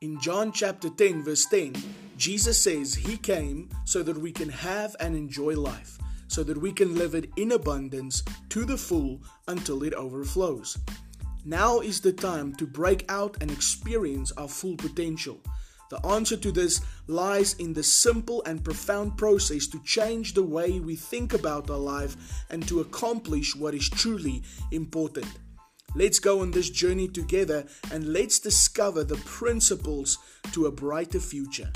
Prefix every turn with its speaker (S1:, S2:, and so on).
S1: In John chapter 10, verse 10, Jesus says he came so that we can have and enjoy life, so that we can live it in abundance to the full until it overflows. Now is the time to break out and experience our full potential. The answer to this lies in the simple and profound process to change the way we think about our life and to accomplish what is truly important. Let's go on this journey together and let's discover the principles to a brighter future.